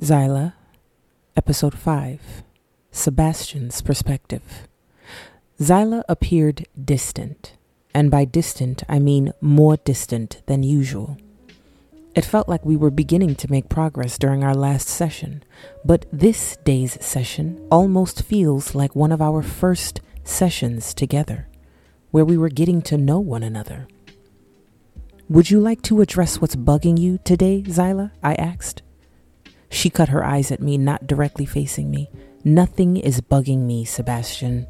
Zaila, Episode 5 Sebastian's Perspective. Zaila appeared distant, and by distant I mean more distant than usual. It felt like we were beginning to make progress during our last session, but this day's session almost feels like one of our first sessions together, where we were getting to know one another. Would you like to address what's bugging you today, Zaila? I asked. She cut her eyes at me, not directly facing me. Nothing is bugging me, Sebastian.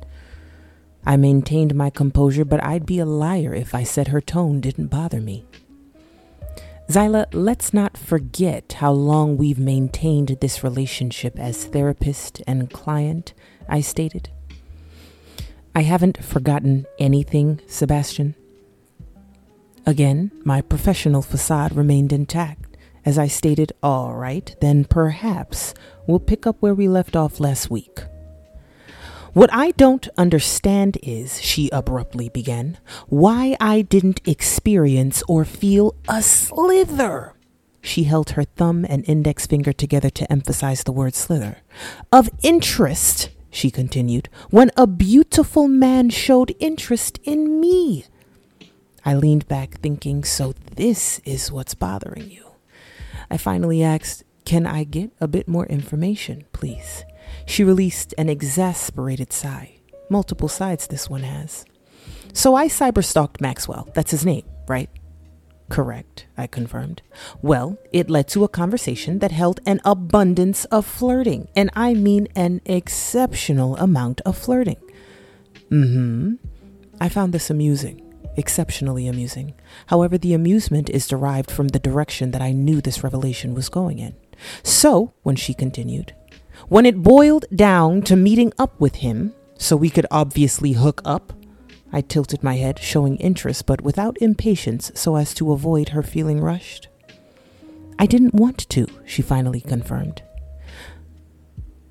I maintained my composure, but I'd be a liar if I said her tone didn't bother me. Zaila, let's not forget how long we've maintained this relationship as therapist and client, I stated. I haven't forgotten anything, Sebastian. Again, my professional facade remained intact as I stated, all right, then perhaps we'll pick up where we left off last week. What I don't understand is, she abruptly began, why I didn't experience or feel a slither. She held her thumb and index finger together to emphasize the word slither. Of interest, she continued, when a beautiful man showed interest in me. I leaned back, thinking, so this is what's bothering you. I finally asked, Can I get a bit more information, please? She released an exasperated sigh. Multiple sides this one has. So I cyberstalked Maxwell. That's his name, right? Correct, I confirmed. Well, it led to a conversation that held an abundance of flirting, and I mean an exceptional amount of flirting. Mm hmm. I found this amusing exceptionally amusing. However, the amusement is derived from the direction that I knew this revelation was going in. So, when she continued, when it boiled down to meeting up with him, so we could obviously hook up, I tilted my head, showing interest but without impatience so as to avoid her feeling rushed. I didn't want to, she finally confirmed.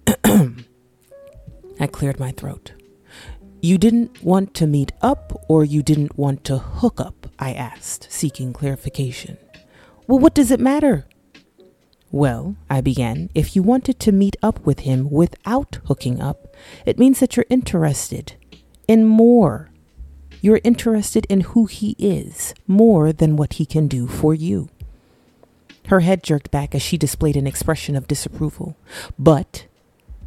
I cleared my throat. You didn't want to meet up or you didn't want to hook up? I asked, seeking clarification. Well, what does it matter? Well, I began, if you wanted to meet up with him without hooking up, it means that you're interested in more. You're interested in who he is more than what he can do for you. Her head jerked back as she displayed an expression of disapproval. But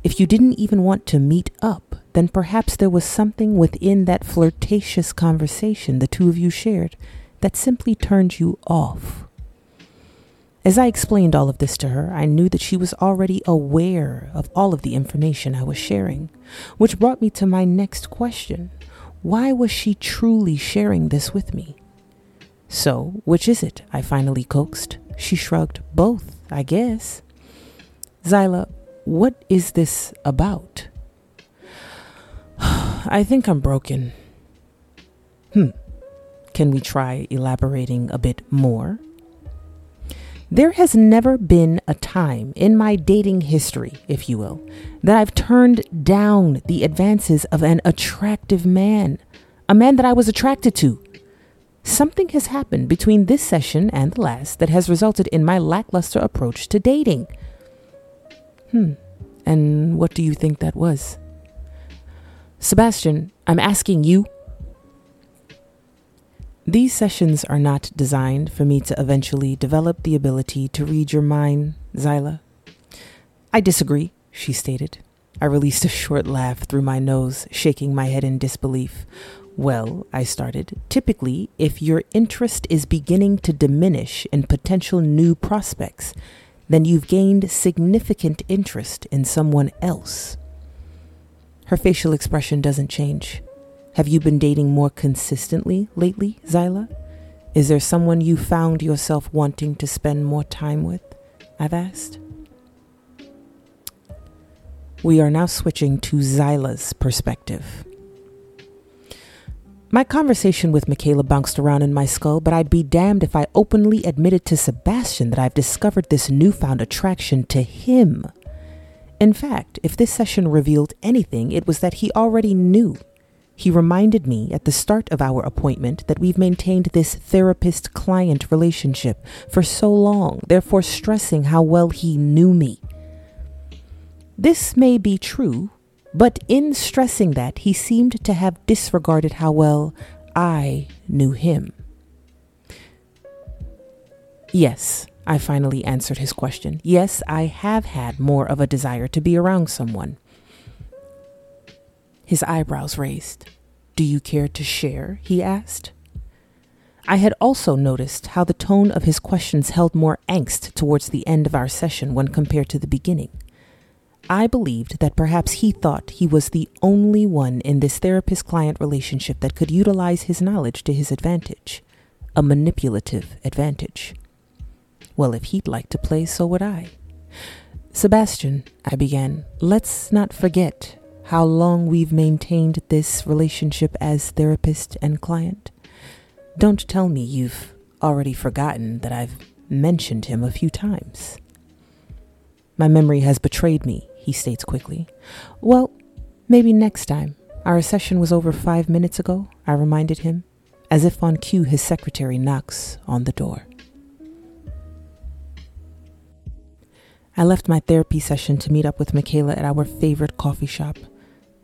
if you didn't even want to meet up, then perhaps there was something within that flirtatious conversation the two of you shared that simply turned you off. As I explained all of this to her, I knew that she was already aware of all of the information I was sharing, which brought me to my next question. Why was she truly sharing this with me? So, which is it? I finally coaxed. She shrugged. Both, I guess. Zaila, what is this about? I think I'm broken. Hmm. Can we try elaborating a bit more? There has never been a time in my dating history, if you will, that I've turned down the advances of an attractive man, a man that I was attracted to. Something has happened between this session and the last that has resulted in my lackluster approach to dating. Hmm, and what do you think that was? Sebastian, I'm asking you. These sessions are not designed for me to eventually develop the ability to read your mind, Zaila. I disagree, she stated. I released a short laugh through my nose, shaking my head in disbelief. Well, I started, typically, if your interest is beginning to diminish in potential new prospects, then you've gained significant interest in someone else. Her facial expression doesn't change. Have you been dating more consistently lately, Zaila? Is there someone you found yourself wanting to spend more time with? I've asked. We are now switching to Zaila's perspective. My conversation with Michaela bounced around in my skull, but I'd be damned if I openly admitted to Sebastian that I've discovered this newfound attraction to him. In fact, if this session revealed anything, it was that he already knew. He reminded me at the start of our appointment that we've maintained this therapist client relationship for so long, therefore stressing how well he knew me. This may be true, but in stressing that, he seemed to have disregarded how well I knew him. Yes, I finally answered his question. Yes, I have had more of a desire to be around someone. His eyebrows raised. Do you care to share? he asked. I had also noticed how the tone of his questions held more angst towards the end of our session when compared to the beginning. I believed that perhaps he thought he was the only one in this therapist client relationship that could utilize his knowledge to his advantage, a manipulative advantage. Well, if he'd like to play, so would I. Sebastian, I began, let's not forget how long we've maintained this relationship as therapist and client. Don't tell me you've already forgotten that I've mentioned him a few times. My memory has betrayed me, he states quickly. Well, maybe next time. Our session was over five minutes ago, I reminded him. As if on cue, his secretary knocks on the door. I left my therapy session to meet up with Michaela at our favorite coffee shop.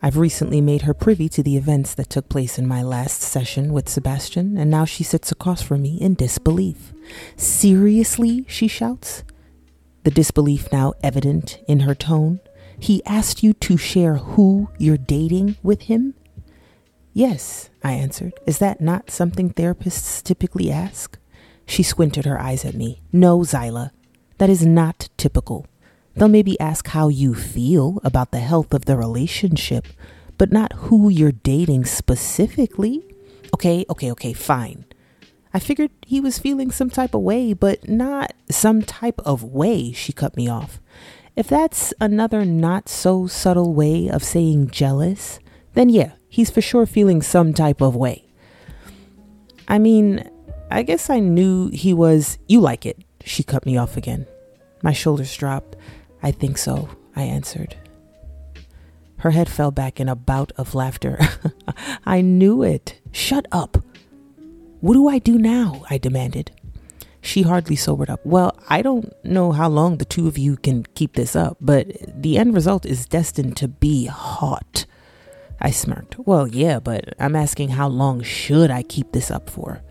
I've recently made her privy to the events that took place in my last session with Sebastian, and now she sits across from me in disbelief. Seriously? she shouts. The disbelief now evident in her tone. He asked you to share who you're dating with him? Yes, I answered. Is that not something therapists typically ask? She squinted her eyes at me. No, Zaila, that is not typical. They'll maybe ask how you feel about the health of the relationship, but not who you're dating specifically. Okay, okay, okay, fine. I figured he was feeling some type of way, but not some type of way, she cut me off. If that's another not so subtle way of saying jealous, then yeah, he's for sure feeling some type of way. I mean, I guess I knew he was, you like it, she cut me off again. My shoulders dropped. I think so, I answered. Her head fell back in a bout of laughter. I knew it. Shut up. What do I do now? I demanded. She hardly sobered up. Well, I don't know how long the two of you can keep this up, but the end result is destined to be hot. I smirked. Well, yeah, but I'm asking how long should I keep this up for?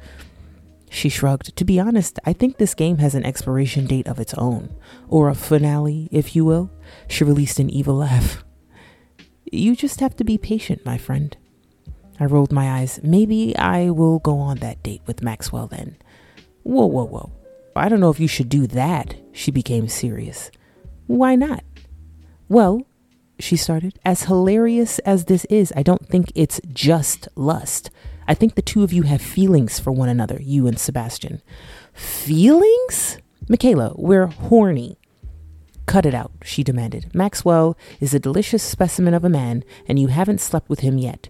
She shrugged. To be honest, I think this game has an expiration date of its own, or a finale, if you will. She released an evil laugh. You just have to be patient, my friend. I rolled my eyes. Maybe I will go on that date with Maxwell then. Whoa, whoa, whoa. I don't know if you should do that. She became serious. Why not? Well, she started, as hilarious as this is, I don't think it's just lust. I think the two of you have feelings for one another, you and Sebastian. Feelings? Michaela, we're horny. Cut it out, she demanded. Maxwell is a delicious specimen of a man, and you haven't slept with him yet.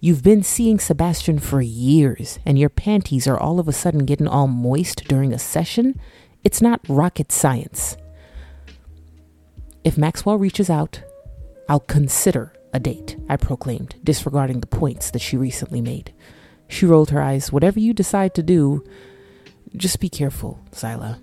You've been seeing Sebastian for years, and your panties are all of a sudden getting all moist during a session? It's not rocket science. If Maxwell reaches out, I'll consider a date, I proclaimed, disregarding the points that she recently made. She rolled her eyes. Whatever you decide to do, just be careful, Zaila.